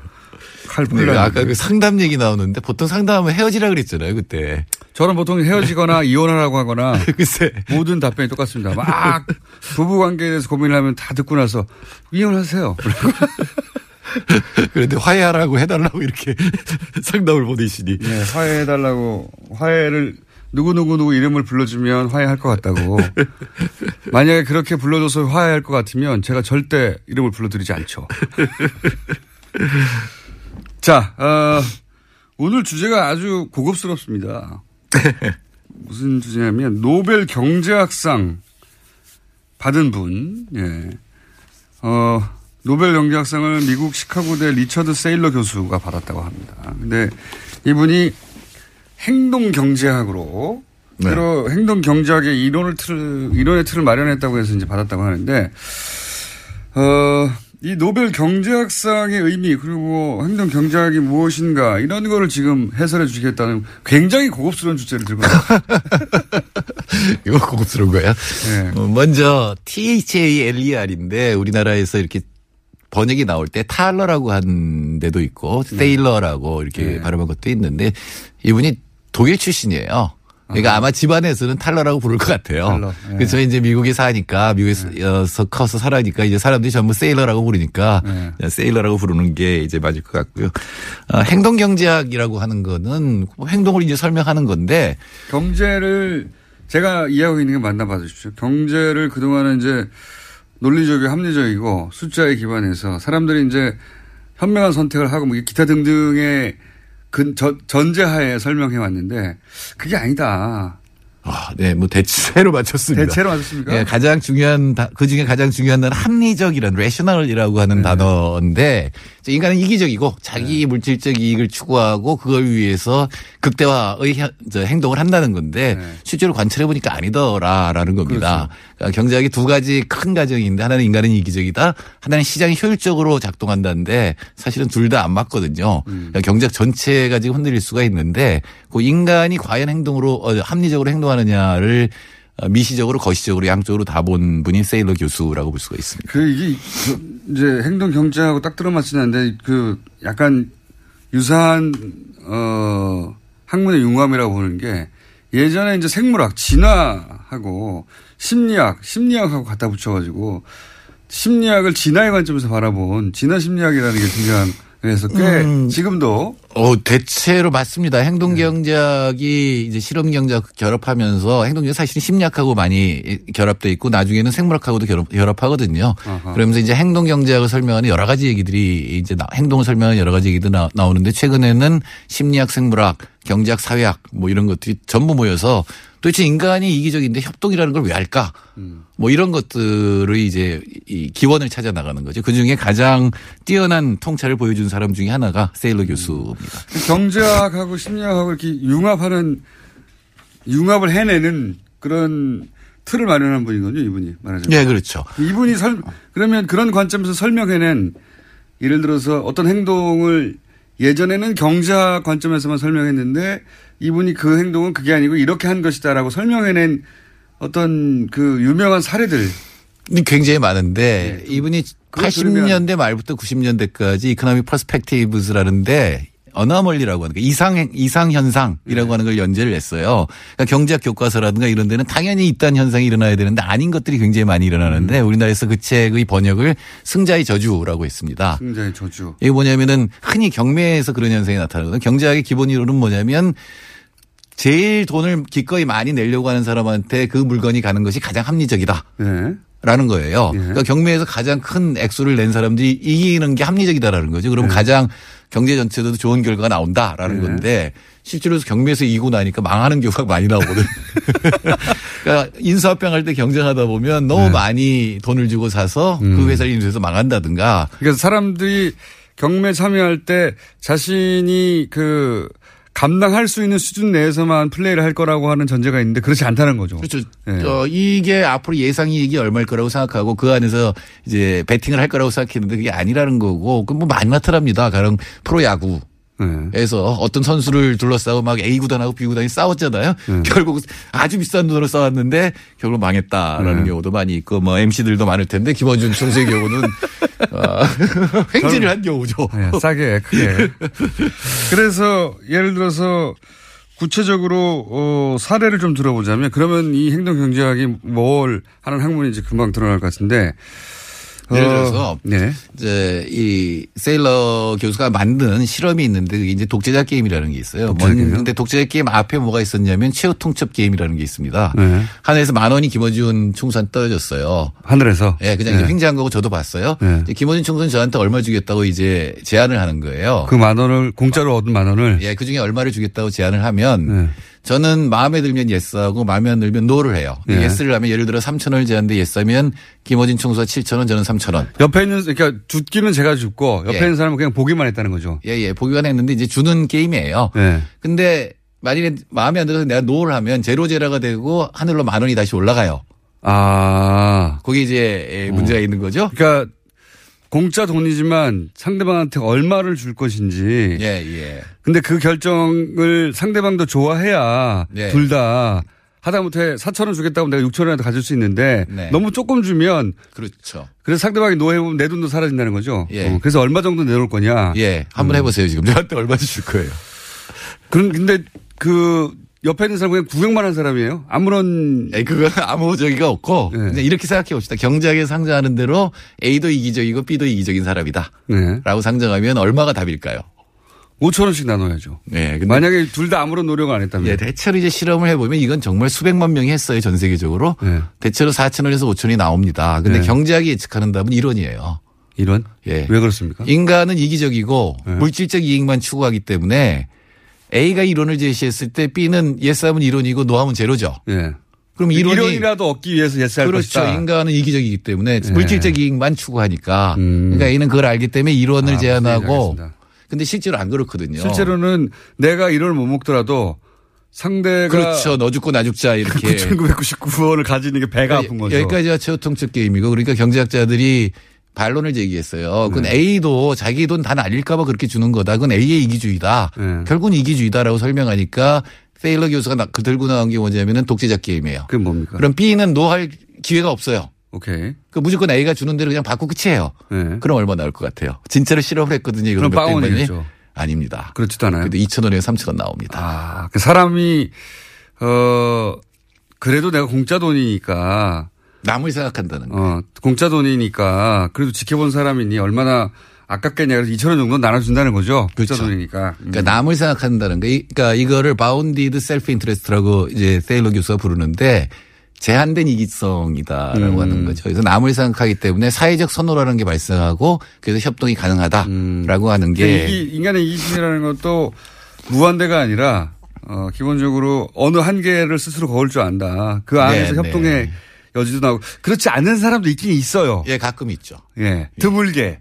칼 네, 폴라라니. 아까 그 상담 얘기 나오는데 보통 상담하면 헤어지라 그랬잖아요, 그때. 저는 보통 헤어지거나 이혼하라고 하거나 글쎄. 모든 답변이 똑같습니다. 막 부부 관계에 대해서 고민을 하면 다 듣고 나서 이혼하세요. 그런데 화해하라고 해달라고 이렇게 상담을 보내시니. 네, 화해해달라고 화해를 누구누구누구 이름을 불러주면 화해할 것 같다고. 만약에 그렇게 불러줘서 화해할 것 같으면 제가 절대 이름을 불러드리지 않죠. 자, 어, 오늘 주제가 아주 고급스럽습니다. 무슨 주제냐면 노벨 경제학상 받은 분, 예. 어, 노벨 경제학상을 미국 시카고대 리처드 세일러 교수가 받았다고 합니다. 근데 이분이 행동 경제학으로 네. 여러 행동 경제학의 이론을 틀 이론의 틀을 마련했다고 해서 이제 받았다고 하는데 어, 이 노벨 경제학상의 의미 그리고 행동 경제학이 무엇인가 이런 거를 지금 해설해 주시겠다는 굉장히 고급스러운 주제를 들고. 이거 고급스러운 거야. 네. 어, 먼저 THALER인데 우리나라에서 이렇게 번역이 나올 때 탈러라고 한 데도 있고 세일러라고 이렇게 네. 발음한 것도 있는데 이분이 독일 출신이에요. 그러니까 아마 집안에서는 탈러라고 부를 것 같아요. 탈러, 네. 그래서 이제 미국에 사니까 미국에서 커서 살아니까 이제 사람들이 전부 세일러라고 부르니까 네. 그냥 세일러라고 부르는 게 이제 맞을 것 같고요. 어, 행동 경제학이라고 하는 거는 뭐 행동을 이제 설명하는 건데 경제를 제가 이해하고 있는 게 맞나 봐 주십시오. 경제를 그동안은 이제 논리적이고 합리적이고 숫자에 기반해서 사람들이 이제 현명한 선택을 하고 뭐 기타 등등의 근, 전, 전제하에 설명해 왔는데 그게 아니다. 아, 네, 뭐 대체로 맞췄습니다. 대체로 맞았습니까? 예, 가장 중요한 다- 그 중에 가장 중요한 단어 합리적이란 레셔널이라고 하는 네. 단어인데 인간은 이기적이고 자기 물질적 이익을 추구하고 그걸 위해서 극대화의 행동을 한다는 건데 네. 실제로 관찰해 보니까 아니더라라는 겁니다. 그러니까 경제학이 두 가지 큰 가정인데 하나는 인간은 이기적이다, 하나는 시장이 효율적으로 작동한다는데 사실은 둘 다 안 맞거든요. 음. 그러니까 경제학 전체가 지금 흔들릴 수가 있는데 그 인간이 과연 행동으로 어, 합리적으로 행동하느냐를 어, 미시적으로 거시적으로 양쪽으로 다 본 분이 세일러 교수라고 볼 수가 있습니다. 그 이게 그 이제 행동 경제하고 딱 들어맞지는 않는데 그 약간 유사한 어 학문의 융합이라고 보는 게 예전에 이제 생물학 진화하고 심리학 심리학하고 갖다 붙여가지고 심리학을 진화의 관점에서 바라본 진화 심리학이라는 게 등장 그래서 꽤 음. 지금도 어, 대체로 맞습니다. 행동 경작이 이제 실험 경작 결합하면서 행동 경작 사실은 심리학하고 많이 결합돼 있고 나중에는 생물학하고도 결합, 결합하거든요. 아하. 그러면서 이제 행동 경작을 설명하는 여러 가지 얘기들이 이제 나- 행동을 설명하는 여러 가지 얘기도 나, 나오는데 최근에는 심리학, 생물학, 경제학, 사회학 뭐 이런 것들이 전부 모여서 도대체 인간이 이기적인데 협동이라는 걸 왜 할까? 뭐 이런 것들을 이제 이 기원을 찾아 나가는 거죠. 그 중에 가장 뛰어난 통찰을 보여준 사람 중에 하나가 세일러 교수입니다. 경제학하고 심리학하고 이렇게 융합하는 융합을 해내는 그런 틀을 마련한 분이거든요, 이분이 말하자면. 네, 그렇죠. 이분이 설 그러면 그런 관점에서 설명해낸 예를 들어서 어떤 행동을 예전에는 경제학 관점에서만 설명했는데 이분이 그 행동은 그게 아니고 이렇게 한 것이다라고 설명해낸 어떤 그 유명한 사례들. 굉장히 많은데 이분이 그걸 80년대 말부터 90년대까지 Economic Perspectives라는데 anomaly라고 하는 거 이상 이상 현상이라고 하는 걸 연재를 했어요. 그러니까 경제학 교과서라든가 이런 데는 당연히 이딴 현상이 일어나야 되는데 아닌 것들이 굉장히 많이 일어나는데 우리나라에서 그 책의 번역을 승자의 저주라고 했습니다. 승자의 저주. 이게 뭐냐면은 흔히 경매에서 그런 현상이 나타나거든요. 경제학의 기본 이론은 뭐냐면 제일 돈을 기꺼이 많이 내려고 하는 사람한테 그 물건이 가는 것이 가장 합리적이다. 네. 라는 거예요. 그러니까 경매에서 가장 큰 액수를 낸 사람들이 이기는 게 합리적이다라는 거죠. 그럼 가장 경제 전체도 좋은 결과가 나온다라는 네. 건데 실제로 경매에서 이기고 나니까 망하는 경우가 많이 나오거든. 그러니까 인수합병 할 때 경쟁하다 보면 너무 많이 돈을 주고 사서 그 회사를 인수해서 망한다든가 그러니까 사람들이 경매 참여할 때 자신이 그 감당할 수 있는 수준 내에서만 플레이를 할 거라고 하는 전제가 있는데 그렇지 않다는 거죠. 그렇죠. 네. 어, 이게 앞으로 예상이익이 얼마일 거라고 생각하고 그 안에서 이제 베팅을 할 거라고 생각했는데 그게 아니라는 거고 그뭐 많이 나타납니다. 가령 프로야구. 에서 어떤 선수를 둘러싸고 막 A 구단하고 B 구단이 싸웠잖아요. 결국 아주 비싼 돈으로 싸웠는데 결국 망했다라는 네. 경우도 많이 있고 뭐 MC들도 많을 텐데 김원준 총수의 경우는 어, 횡재를 한 경우죠. 네, 싸게 크게. 그래서 예를 들어서 구체적으로 어, 사례를 좀 들어보자면 그러면 이 행동 경제학이 뭘 하는 학문인지 금방 드러날 것 같은데. 예를 어, 들어서 네. 이제 이 세일러 교수가 만든 실험이 있는데 그게 이제 독재자 게임이라는 게 있어요. 게임이요? 근데 독재자 게임 앞에 뭐가 있었냐면 최후 통첩 게임이라는 게 있습니다. 네. 하늘에서 만 원이 김어준 총수한테 떨어졌어요. 하늘에서. 예, 그냥 네. 이제 횡재한 거고 저도 봤어요. 네. 김어준 총수는 저한테 얼마 주겠다고 이제 제안을 하는 거예요. 그 만 원을 공짜로 얻은 만 원을. 예, 그 중에 얼마를 주겠다고 제안을 하면 네. 저는 마음에 들면 yes하고 마음에 안 들면 no를 해요. 예. yes를 하면 예를 들어 3천 원을 제안데 yes하면 김어준 총수가 7천 원, 저는 3천 원. 옆에 있는 그러니까 주기는 제가 주고 옆에 예. 있는 사람은 그냥 보기만 했다는 거죠. 예, 예. 보기만 했는데 이제 주는 게임이에요. 네. 근데 만일에 마음에 안 들어서 내가 no를 하면 제로 제로가 되고 하늘로 만 원이 다시 올라가요. 아. 거기 이제 예, 문제가 있는 거죠. 그러니까 공짜 돈이지만 상대방한테 얼마를 줄 것인지. 예, 예. 근데 그 결정을 상대방도 좋아해야 네. 둘다 하다못해 4천 원 주겠다고 내가 6천 원이라도 가질 수 있는데 네. 너무 조금 주면 그렇죠. 그래서 상대방이 노해보면 내 돈도 사라진다는 거죠. 예. 어, 그래서 얼마 정도 내놓을 거냐. 예. 한번 해보세요, 지금. 저한테 얼마 줄 거예요. 그런 근데 그 옆에 있는 사람 그냥 구경만 한 사람이에요. 아무런 예, 그거 아무 저기가 없고 그냥 이렇게 생각해 봅시다. 경제학에 상정하는 대로 A도 이기적이고 B도 이기적인 사람이다. 네. 라고 상정하면 얼마가 답일까요? 5천 원씩 나눠야죠. 네. 만약에 둘 다 아무런 노력을 안 했다면. 예, 대체로 이제 실험을 해보면 이건 정말 수백만 명이 했어요, 전 세계적으로. 대체로 4천 원에서 5천이 나옵니다. 근데 네. 경제학이 예측하는 답은 1원이에요. 이런? 예. 왜 그렇습니까? 인간은 이기적이고 네. 물질적 이익만 추구하기 때문에 A가 이론을 제시했을 때 B는 예스하면 이론이고 노하면 제로죠. 예. 그럼 이론이 이론이 라도 얻기 위해서 예스할 그렇죠. 것이다. 인간은 이기적이기 때문에 네. 물질적 이익만 추구하니까. 음. 그러니까 A는 그걸 알기 때문에 이론을 아, 제안하고. 근데 실제로 안 그렇거든요. 실제로는 내가 이론을 못 먹더라도 상대가 그렇죠. 너 죽고 나 죽자 이렇게. 9,999원을 가지는 게 배가 아픈 거죠. 여기까지가 최후통첩 게임이고 그러니까 경제학자들이 반론을 제기했어요. 그건 네. A도 자기 돈 다 날릴까봐 그렇게 주는 거다. 그건 A의 이기주의다. 네. 결국은 이기주의다라고 설명하니까 세일러 교수가 나- 그 들고 나온 게 뭐냐면은 독재자 게임이에요. 그게 뭡니까? 그럼 B는 no할 기회가 없어요. 오케이. 그 무조건 A가 주는 대로 그냥 받고 끝이에요. 네. 그럼 얼마 나올 것 같아요? 진짜로 실험을 했거든요. 그럼 빵원이겠죠. 아닙니다. 그렇지도 않아요. 근데 2천 원에 3천 원 나옵니다. 아, 그 사람이 어 그래도 내가 공짜 돈이니까 남을 생각한다는 거. 어 공짜 돈이니까 그래도 지켜본 사람이니 얼마나 아깝겠냐 그래서 2천 원 정도 나눠준다는 거죠. 그렇죠. 공짜 돈이니까. 그러니까 남을 생각한다는 거. 이- 그러니까 이거를 bounded self-interest라고 이제 세일러 교수가 부르는데 제한된 이기성이다라고 음. 하는 거죠. 그래서 남을 생각하기 때문에 사회적 선호라는 게 발생하고 그래서 협동이 가능하다라고 하는 게 음. 이 인간의 이기심이라는 것도 무한대가 아니라 어, 기본적으로 어느 한계를 스스로 거울 줄 안다. 그 안에서 네, 협동의 네. 여지도 나오고 그렇지 않은 사람도 있긴 있어요. 예, 가끔 있죠. 예. 드물게.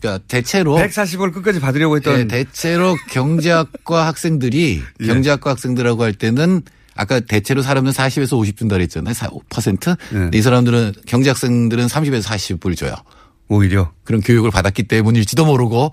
그러니까 대체로 140을 끝까지 받으려고 했던 예, 대체로 경제학과 학생들이 예. 경제학과 학생들하고 할 때는 아까 대체로 사람은 40에서 50 준다 그랬잖아요. 4%. 예. 이 사람들은 경제학생들은 30에서 40불 줘요. 오히려 그런 교육을 받았기 때문일지도 모르고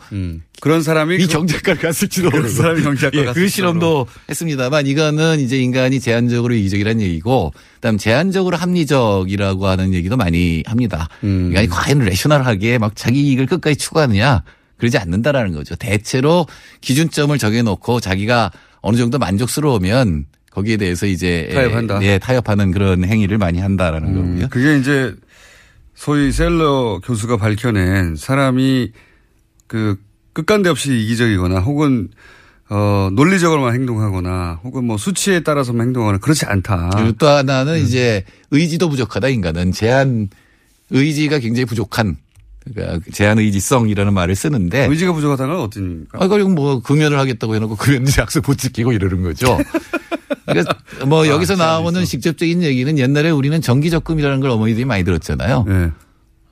그런 사람이 이 그- 경제학과를 갔을지도 모르고 사람이 경제학과 예, 갔을 그 실험도 했습니다만 이거는 이제 인간이 제한적으로 이기적이라는 얘기고 그다음 제한적으로 합리적이라고 하는 얘기도 많이 합니다. 음. 인간이 과연 레셔널하게 막 자기 이익을 끝까지 추구하느냐 그러지 않는다라는 거죠. 대체로 기준점을 정해놓고 자기가 어느 정도 만족스러우면 거기에 대해서 이제 타협한다. 예, 타협하는 그런 행위를 많이 한다라는 거고요. 그게 이제 소위 셀러 교수가 밝혀낸 사람이 그 끝간데 없이 이기적이거나 혹은 어 논리적으로만 행동하거나 혹은 뭐 수치에 따라서만 행동하거나 그렇지 않다. 또 하나는 음. 이제 의지도 부족하다 인간은 제한 의지가 굉장히 부족한 그러니까 제한 의지성이라는 말을 쓰는데 의지가 부족하다는 건 어떤 의미입니까? 아, 그리고 뭐 금연을 하겠다고 해놓고 금연 약속 못 지키고 이러는 거죠. 그러니까 뭐 아, 여기서 나오는 직접적인 얘기는 옛날에 우리는 정기적금이라는 걸 어머니들이 많이 들었잖아요. 네.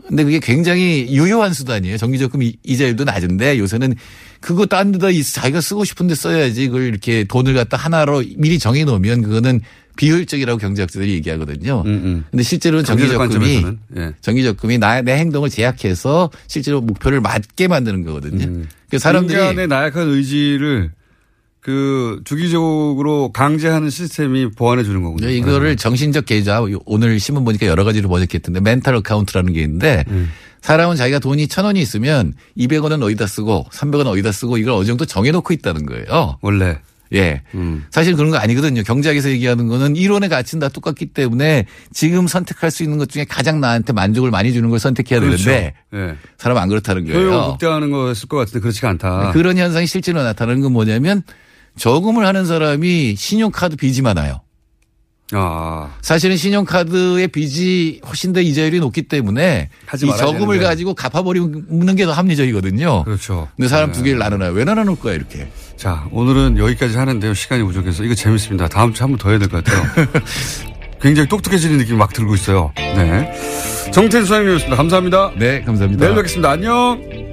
근데 그게 굉장히 유효한 수단이에요. 정기적금 이- 이자율도 낮은데 요새는 그거 딴 데다 이- 자기가 쓰고 싶은데 써야지 그걸 이렇게 돈을 갖다 하나로 미리 정해 놓으면 그거는 비효율적이라고 경제학자들이 얘기하거든요. 근데 실제로는 정기적금이 예. 정기적금이 나, 내 행동을 제약해서 실제로 목표를 맞게 만드는 거거든요. 그 사람들이 인간의 나약한 의지를 그 주기적으로 강제하는 시스템이 보완해 주는 거군요. 네, 이거를 정신적 계좌 오늘 신문 보니까 여러 가지로 번역했던데 mental account라는 게 있는데 사람은 자기가 돈이 천 원이 있으면 200원은 어디다 쓰고 300원 어디다 쓰고 이걸 어느 정도 정해놓고 있다는 거예요. 원래. 예. 사실 그런 거 아니거든요. 경제학에서 얘기하는 거는 일 원의 가치는 다 똑같기 때문에 지금 선택할 수 있는 것 중에 가장 나한테 만족을 많이 주는 걸 선택해야 그렇죠. 되는데 예. 사람 안 그렇다는 거예요. 극대화하는 거였을 것 같은데 그렇지가 않다. 그런 현상이 실제로 나타나는 건 뭐냐면 저금을 하는 사람이 신용카드 빚이 많아요. 아. 사실은 신용카드의 빚이 훨씬 더 이자율이 높기 때문에 이 저금을 되는데. 가지고 갚아버리는 게 더 합리적이거든요. 그렇죠. 근데 사람 네. 두 개를 나눠놔요. 왜 나눠놓을 거야 이렇게. 자, 오늘은 여기까지 하는데요. 시간이 부족해서. 이거 재밌습니다. 다음 주에 한 번 더 해야 될 것 같아요. 굉장히 똑똑해지는 느낌이 막 들고 있어요. 네. 정태수 소장님이었습니다. 감사합니다. 네, 감사합니다. 내일 뵙겠습니다. 안녕.